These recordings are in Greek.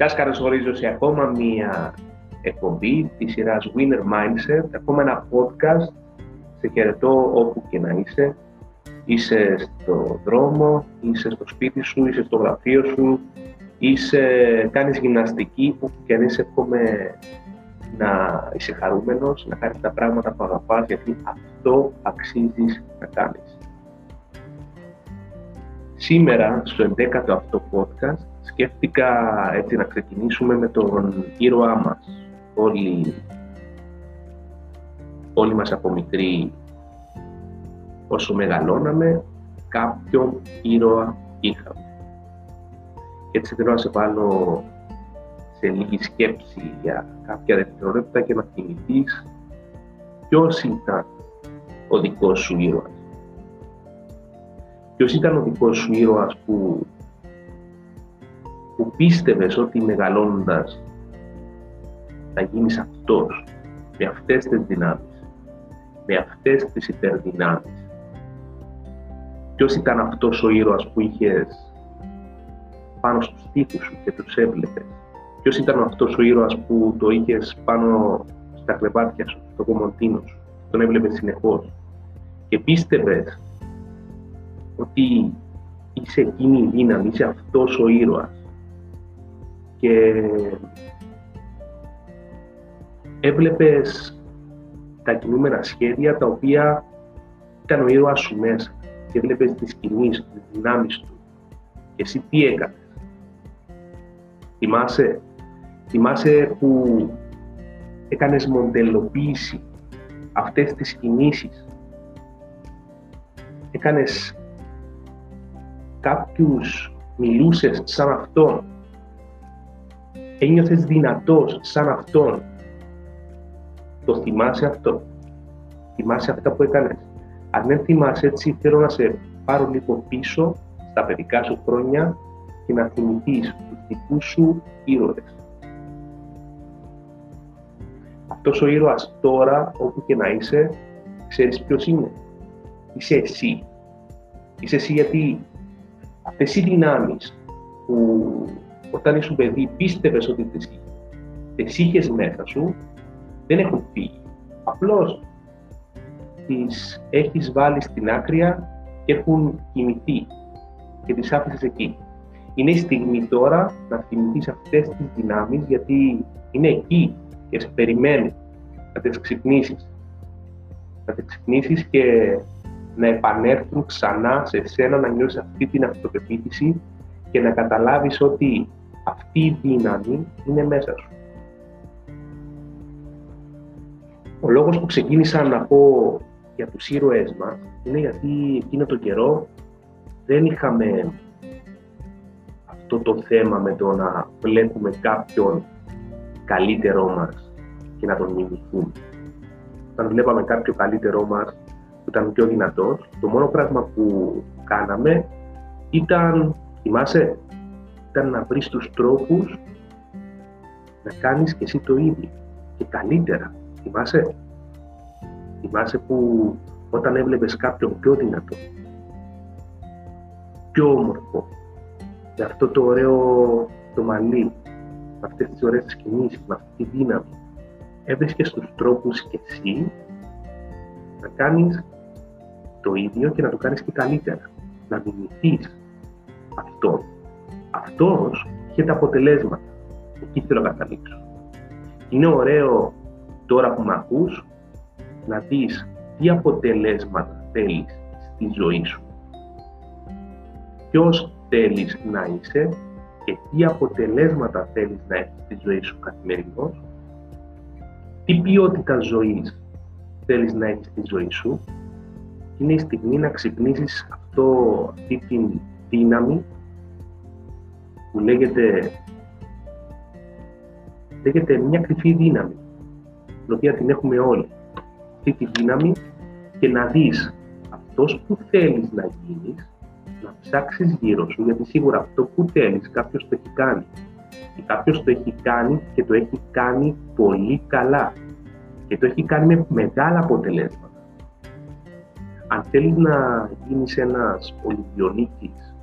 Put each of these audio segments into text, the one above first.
Σας καλωσορίζω σε ακόμα μία εκπομπή της σειράς Winner Mindset, ακόμα ένα podcast. Σε χαιρετώ όπου και να είσαι. Είσαι στο δρόμο, είσαι στο σπίτι σου, είσαι στο γραφείο σου, είσαι, κάνεις γυμναστική, που και αν είσαι εύχομαι να είσαι χαρούμενος, να κάνεις τα πράγματα που αγαπάς, γιατί αυτό αξίζεις να κάνεις. Σήμερα, στο 11ο αυτό podcast, σκέφτηκα έτσι να ξεκινήσουμε με τον ήρωά μας. Όλοι, όλοι μας από μικροί, όσο μεγαλώναμε, κάποιον ήρωα είχαμε. Και έτσι θέλω να σε βάλω σε λίγη σκέψη για κάποια δευτερόλεπτα και να θυμηθείς ποιος ήταν ο δικός σου ήρωας. Ποιος ήταν ο δικός σου ήρωας που, που πίστευες ότι μεγαλώνοντας θα γίνεις αυτός, με αυτές τις δυνάμεις, με αυτές τις υπερδυνάμεις. Ποιος ήταν αυτός ο ήρωας που είχες πάνω στους τοίχους σου και τους έβλεπες. Ποιος ήταν αυτός ο ήρωας που το είχες πάνω στα κλεβάτια σου, στο κομμωτίνο σου, τον έβλεπες συνεχώς. Και πίστευες ότι είσαι εκείνη η δύναμη, είσαι αυτός ο ήρωας. Και έβλεπες τα κινούμενα σχέδια τα οποία ήταν ο ήρωας σου μέσα και έβλεπες τις κινήσεις, τις δυνάμεις του. Και εσύ τι έκανες; Θυμάσαι, θυμάσαι που έκανες μοντελοποίηση αυτές τις κινήσεις; Έκανες κάποιους μιλούσες σαν αυτόν, ένιωθες δυνατός σαν αυτόν. Το θυμάσαι αυτό. Θυμάσαι αυτά που έκανες. Αν δεν θυμάσαι έτσι, θέλω να σε πάρω λίγο πίσω στα παιδικά σου χρόνια και να θυμηθείς τους δικούς σου ήρωες. Αυτός ο ήρωας τώρα, όπου και να είσαι, ξέρεις ποιος είναι. Είσαι εσύ. Είσαι εσύ γιατί αυτές οι δυνάμεις που όταν ήσουν παιδί πίστευες ότι τις, τις είχες μέσα σου, δεν έχουν φύγει. Απλώς τις έχεις βάλει στην άκρια και έχουν κοιμηθεί και τις άφησες εκεί. Είναι η στιγμή τώρα να θυμηθείς αυτές τις δυνάμεις γιατί είναι εκεί και σε περιμένει να τις ξυπνήσεις. Να τις ξυπνήσεις και να επανέλθουν ξανά σε σένα, να νιώσεις αυτή την αυτοπεποίθηση και να καταλάβεις ότι αυτή η δύναμη είναι μέσα σου. Ο λόγος που ξεκίνησα να πω για τους ήρωές μας είναι γιατί εκείνο το καιρό δεν είχαμε αυτό το θέμα με το να βλέπουμε κάποιον καλύτερό μας και να τον μιμηθούμε. Όταν βλέπαμε κάποιο καλύτερό μας που ήταν πιο δυνατός, το μόνο πράγμα που κάναμε ήταν, θυμάσαι, ήταν να βρεις τους τρόπους να κάνεις και εσύ το ίδιο και καλύτερα. Θυμάσαι, θυμάσαι που όταν έβλεπες κάποιον πιο δυνατό, πιο όμορφο, με αυτό το ωραίο το μαλλί, με αυτές τις ωραίες κινήσεις, με αυτή τη δύναμη, έβρισκες τους τρόπους και εσύ να κάνεις το ίδιο και να το κάνεις και καλύτερα. Να μιμηθείς αυτό. Αυτός είχε τα αποτελέσματα. Εκεί θέλω να καταλήξω. Είναι ωραίο τώρα που με ακούς να δεις τι αποτελέσματα θέλεις στη ζωή σου. Ποιος θέλεις να είσαι και τι αποτελέσματα θέλεις να έχεις στη ζωή σου καθημερινώς. Τι ποιότητα ζωής θέλεις να έχεις στη ζωή σου είναι η στιγμή να ξυπνήσεις αυτό, αυτή την δύναμη που λέγεται, λέγεται μια κρυφή δύναμη, την οποία την έχουμε όλοι. Αυτή τη δύναμη και να δεις αυτός που θέλεις να γίνεις, να ψάξεις γύρω σου, γιατί σίγουρα αυτό που θέλεις κάποιος το έχει κάνει. Και κάποιος το έχει κάνει και το έχει κάνει πολύ καλά. Και το έχει κάνει με μεγάλα αποτελέσματα αν θέλεις να γίνεις ένας Ολυμπιονίκης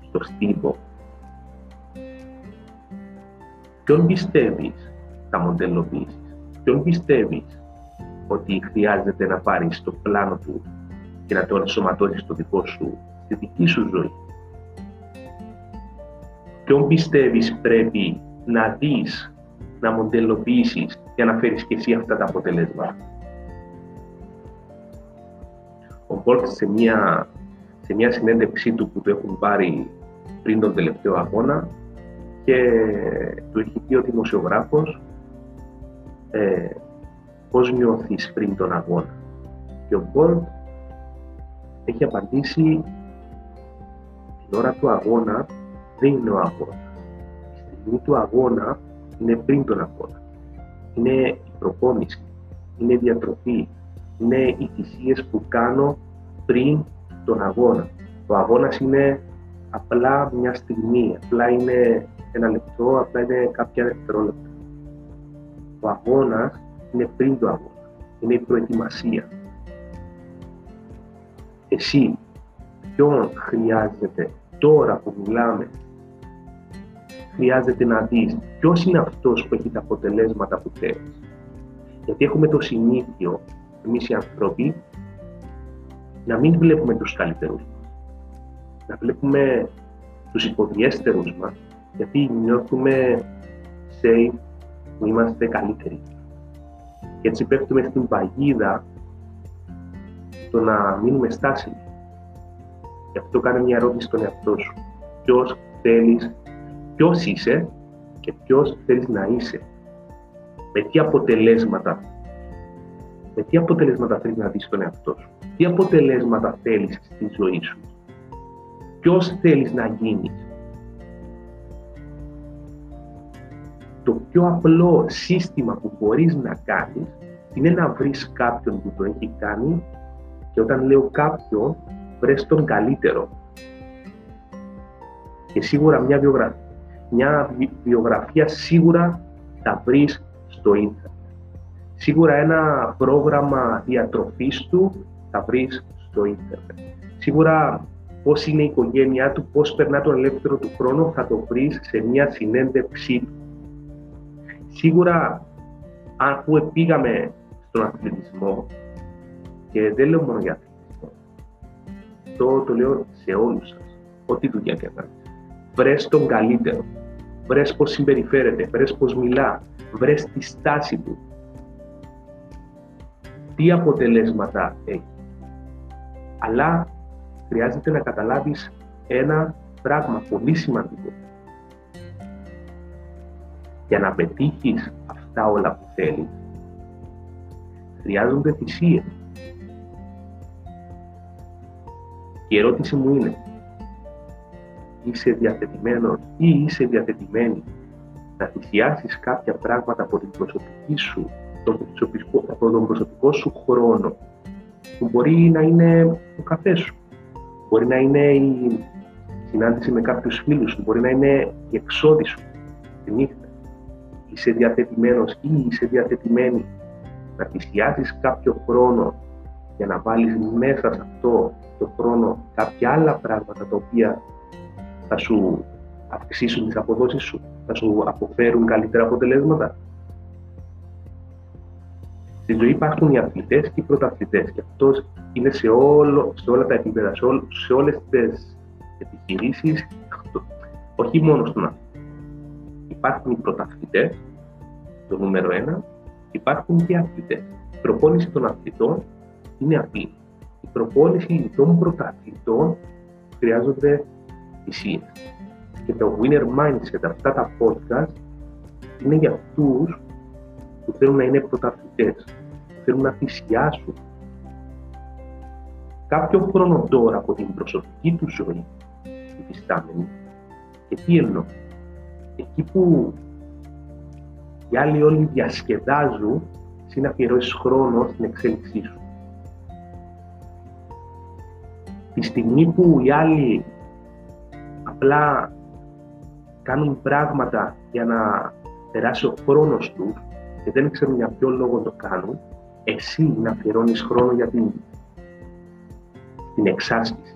στο στίβο, ποιον πιστεύεις θα μοντελοποιήσεις, ποιον πιστεύεις ότι χρειάζεται να πάρεις το πλάνο του και να το ενσωματώσεις στο δικό σου, στη δική σου ζωή; Ποιον πιστεύεις πρέπει να δεις, να μοντελοποιήσεις για να φέρεις και εσύ αυτά τα αποτελέσματα; Ο Μπόλτ σε μια, σε μια συνέντευξή του που του έχουν πάρει πριν τον τελευταίο αγώνα και του έχει πει ο δημοσιογράφος ε, πώς νιώθεις πριν τον αγώνα. Και ο Μπόλτ έχει απαντήσει την ώρα του αγώνα δεν είναι ο αγώνας. Η στιγμή του αγώνα είναι πριν τον αγώνα. Είναι η προπόνηση, είναι η διατροφή, είναι οι θυσίες που κάνω πριν τον αγώνα. Ο αγώνας είναι απλά μια στιγμή, απλά είναι ένα λεπτό, απλά είναι κάποια δευτερόλεπτα. Ο αγώνας είναι πριν το αγώνα, είναι η προετοιμασία. Εσύ, ποιον χρειάζεται τώρα που μιλάμε, χρειάζεται να δεις ποιος είναι αυτός που έχει τα αποτελέσματα που θέλεις. Γιατί έχουμε το συνήθειο, εμείς οι άνθρωποι, να μην βλέπουμε τους καλύτερους μας. Να βλέπουμε τους υποδιέστερους μας, γιατί νιώθουμε safe που είμαστε καλύτεροι. Και έτσι πέφτουμε στην παγίδα το να μείνουμε στάσιμοι. Γι' αυτό κάνε μια ερώτηση στον εαυτό σου. Ποιος θέλεις, ποιος είσαι και ποιος θέλεις να είσαι. Με τι αποτελέσματα με τι αποτελέσματα θέλεις να δεις στον εαυτό σου. Τι αποτελέσματα θέλεις στη ζωή σου. Ποιος θέλεις να γίνεις. Το πιο απλό σύστημα που μπορείς να κάνεις είναι να βρεις κάποιον που το έχει κάνει και όταν λέω κάποιον, βρες τον καλύτερο. Και σίγουρα μια βιογραφία, μια βιογραφία σίγουρα θα βρεις στο ίντερνετ. Σίγουρα ένα πρόγραμμα διατροφής του θα βρεις στο ίντερνετ. Σίγουρα πώς είναι η οικογένειά του, πώς περνά τον ελεύθερο του χρόνο θα το βρεις σε μια συνέντευξή του. Σίγουρα αν που πήγαμε στον αθλητισμό και δεν λέω μόνο για αθλητισμό, το, το λέω σε όλους σας, ό,τι δουλειά και να Βρες τον καλύτερο, βρες πώς συμπεριφέρεται, βρες πώς μιλά, βρες τη στάση του, τι αποτελέσματα έχει. Αλλά χρειάζεται να καταλάβεις ένα πράγμα πολύ σημαντικό. Για να πετύχεις αυτά όλα που θέλεις, χρειάζονται θυσίες. η ερώτηση μου είναι, είσαι διαθετημένος ή είσαι διαθετημένη να θυσιάσεις κάποια πράγματα από την προσωπική σου τον προσωπικό, από τον προσωπικό σου χρόνο που μπορεί να είναι ο καφές σου, μπορεί να είναι η συνάντηση με κάποιους φίλους σου, μπορεί να είναι η εξόδη σου τη νύχτα. Είσαι διαθετημένος ή είσαι διαθετημένη να θυσιάσεις κάποιο χρόνο για να βάλεις μέσα σε αυτό το χρόνο κάποια άλλα πράγματα τα οποία θα σου αυξήσουν τις αποδόσεις σου, θα σου αποφέρουν καλύτερα αποτελέσματα; Στη ζωή υπάρχουν οι αθλητές και οι πρωταθλητές. Και αυτός είναι σε, όλο, σε όλα τα επίπεδα, σε, ό, σε όλες τις επιχειρήσεις, όχι μόνο στον αθλητή. Υπάρχουν οι πρωταθλητές, το νούμερο ένα, υπάρχουν και οι αθλητές. Η προπόνηση των αθλητών είναι απλή. Η προπόνηση των πρωταθλητών χρειάζονται θυσίες. Και το winner mindset, αυτά τα podcast, είναι για αυτούς που θέλουν να είναι πρωταθλητές, θέλουν να θυσιάσουν κάποιο χρόνο τώρα από την προσωπική τους ζωή, υφιστάμενη, και τι εννοώ; Εκεί που οι άλλοι όλοι διασκεδάζουν, είναι αφιερώσεις χρόνο στην εξέλιξή σου. Τη στιγμή που οι άλλοι απλά κάνουν πράγματα για να περάσει ο χρόνος τους και δεν ξέρουν για ποιο λόγο το κάνουν, εσύ να αφιερώνεις χρόνο για την, την εξάσκηση.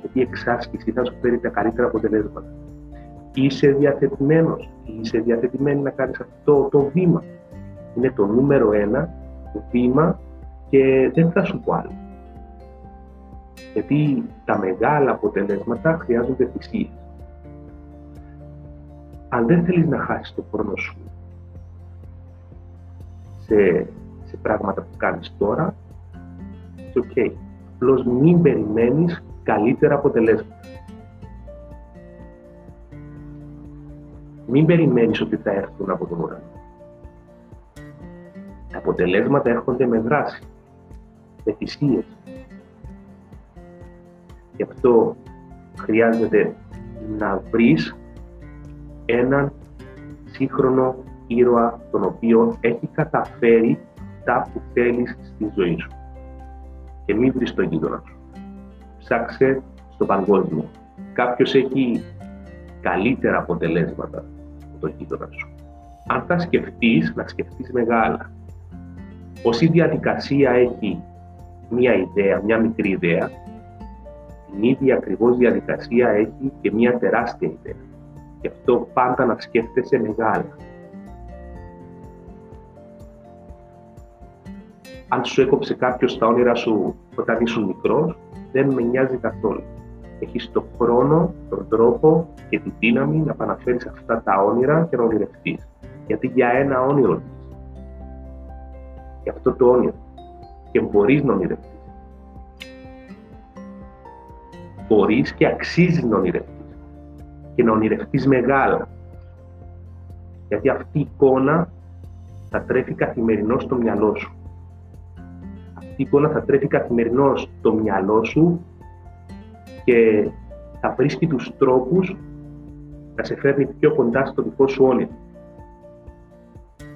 Γιατί η εξάσκηση θα σου φέρει τα καλύτερα αποτελέσματα. Είσαι διαθετημένος, είσαι διαθετημένη να κάνεις αυτό το βήμα. Είναι το νούμερο ένα το βήμα και δεν θα σου πω άλλο. Γιατί τα μεγάλα αποτελέσματα χρειάζονται θυσίες. Αν δεν θέλεις να χάσεις το χρόνο σου σε, σε πράγματα που κάνεις τώρα, it's ok. Απλώς μην περιμένεις καλύτερα αποτελέσματα. Μην περιμένεις ότι θα έρθουν από τον ουρανό. Τα αποτελέσματα έρχονται με δράση, με θυσίες. Γι' αυτό χρειάζεται να βρεις έναν σύγχρονο ήρωα τον οποίο έχει καταφέρει τα που θέλεις στη ζωή σου. Και μην βρεις τον γείτονα σου. Ψάξε στο παγκόσμιο. Κάποιος έχει καλύτερα αποτελέσματα από τον γείτονα σου. Αν θα σκεφτείς, να σκεφτείς μεγάλα. Όσοι η διαδικασία έχει μία ιδέα, μία μικρή ιδέα, την ίδια ακριβώς διαδικασία έχει και μία τεράστια ιδέα. Γι' αυτό πάντα να σκέφτεσαι μεγάλα. Αν σου έκοψε κάποιος τα όνειρα σου όταν ήσουν μικρός, δεν με νοιάζει καθόλου. Έχεις τον χρόνο, τον τρόπο και τη δύναμη να επαναφέρει αυτά τα όνειρα και να ονειρευτείς. Γιατί για ένα όνειρο Για αυτό το όνειρο. Και μπορείς να ονειρευτείς. Μπορείς και αξίζει να ονειρευτείς. Και να ονειρευτείς μεγάλα. Γιατί αυτή η εικόνα θα τρέφει καθημερινό στο μυαλό σου αυτή η εικόνα θα τρέφει καθημερινώς το μυαλό σου και θα βρίσκει τους τρόπους να σε φέρνει πιο κοντά στο δικό σου όνειρο.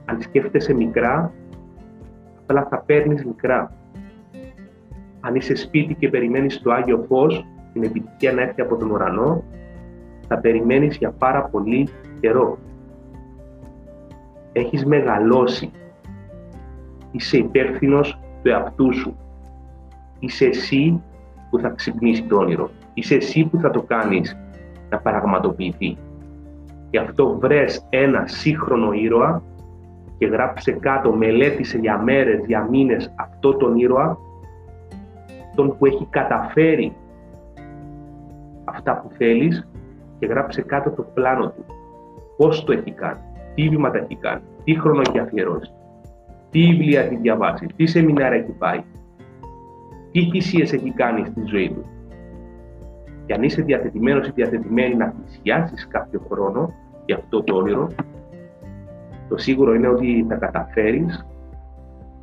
Αν σκέφτεσαι μικρά, απλά θα παίρνεις μικρά. Αν είσαι σπίτι και περιμένεις το Άγιο Φως, την επιτυχία να έρθει από τον ουρανό, θα περιμένεις για πάρα πολύ καιρό. Έχεις μεγαλώσει. Είσαι υπεύθυνος του εαυτού σου. Είσαι εσύ που θα ξυπνήσει το όνειρο. Είσαι εσύ που θα το κάνεις να πραγματοποιηθεί. Γι' αυτό βρες ένα σύγχρονο ήρωα και γράψε κάτω, μελέτησε για μέρες, για μήνες αυτό τον ήρωα, τον που έχει καταφέρει αυτά που θέλεις και γράψε κάτω το πλάνο του. Πώς το έχει κάνει, τι βήματα έχει κάνει, τι χρόνο έχει αφιερώσει τι βιβλία έχει διαβάσει, τι σεμινάρια έχει πάει, τι θυσίες έχει κάνει στη ζωή του. Και αν είσαι διαθετημένος ή διαθετημένη να θυσιάσεις κάποιο χρόνο για αυτό το όνειρο, το σίγουρο είναι ότι θα καταφέρεις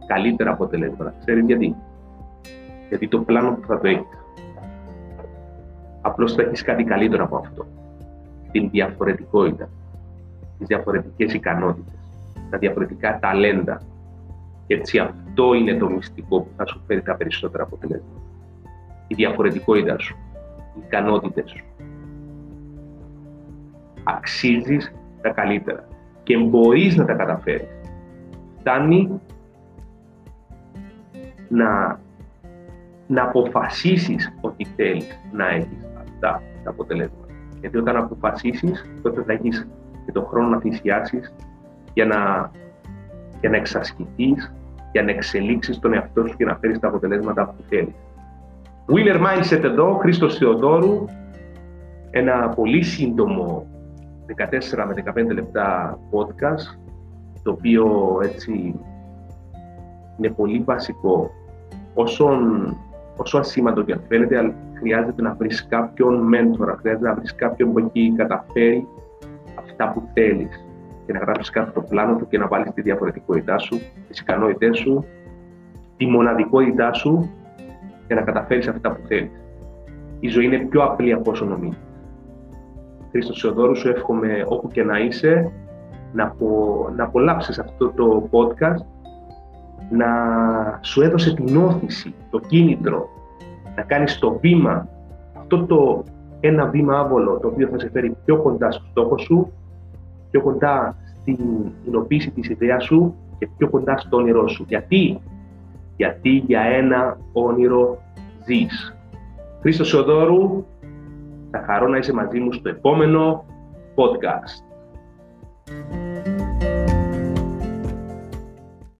καλύτερα αποτελέσματα. Ξέρεις γιατί; Γιατί το πλάνο που θα το έχεις. Απλώς θα έχεις κάτι καλύτερο από αυτό. Την διαφορετικότητα, τις διαφορετικές ικανότητες, τα διαφορετικά ταλέντα, έτσι αυτό είναι το μυστικό που θα σου φέρει τα περισσότερα αποτελέσματα. Η διαφορετικότητά σου, οι ικανότητες σου. Αξίζεις τα καλύτερα και μπορείς να τα καταφέρεις. Φτάνει να, να αποφασίσεις ότι θέλεις να έχεις αυτά τα αποτελέσματα. Γιατί όταν αποφασίσεις, τότε θα έχεις και τον χρόνο να θυσιάσεις για να, για να εξασκηθείς για να εξελίξεις τον εαυτό σου και να φέρεις τα αποτελέσματα που θέλεις. Winner Mindset εδώ, Χρήστος Θεοδόρου, ένα πολύ σύντομο 14 με 15 λεπτά podcast, το οποίο έτσι είναι πολύ βασικό. Όσον, όσο ασήμαντο και αν φαίνεται, αλλά χρειάζεται να βρεις κάποιον μέντορα, χρειάζεται να βρεις κάποιον που έχει καταφέρει αυτά που θέλεις και να γράψεις κάτω το πλάνο του και να βάλεις τη διαφορετικότητά σου, τις ικανότητές σου, τη μοναδικότητά σου και να καταφέρεις αυτά που θέλεις. Η ζωή είναι πιο απλή από όσο νομίζεις. Χρήστο Σιωδόρου, σου εύχομαι όπου και να είσαι να, απο, να απολαύσεις αυτό το podcast, να σου έδωσε την όθηση, το κίνητρο, να κάνεις το βήμα, αυτό το ένα βήμα άβολο, το οποίο θα σε φέρει πιο κοντά στο στόχο σου πιο κοντά στην υλοποίηση της ιδέας σου και πιο κοντά στο όνειρό σου. Γιατί; Γιατί για ένα όνειρο ζεις. Χρήστος Σοδόρου, θα χαρώ να είσαι μαζί μου στο επόμενο Podcast.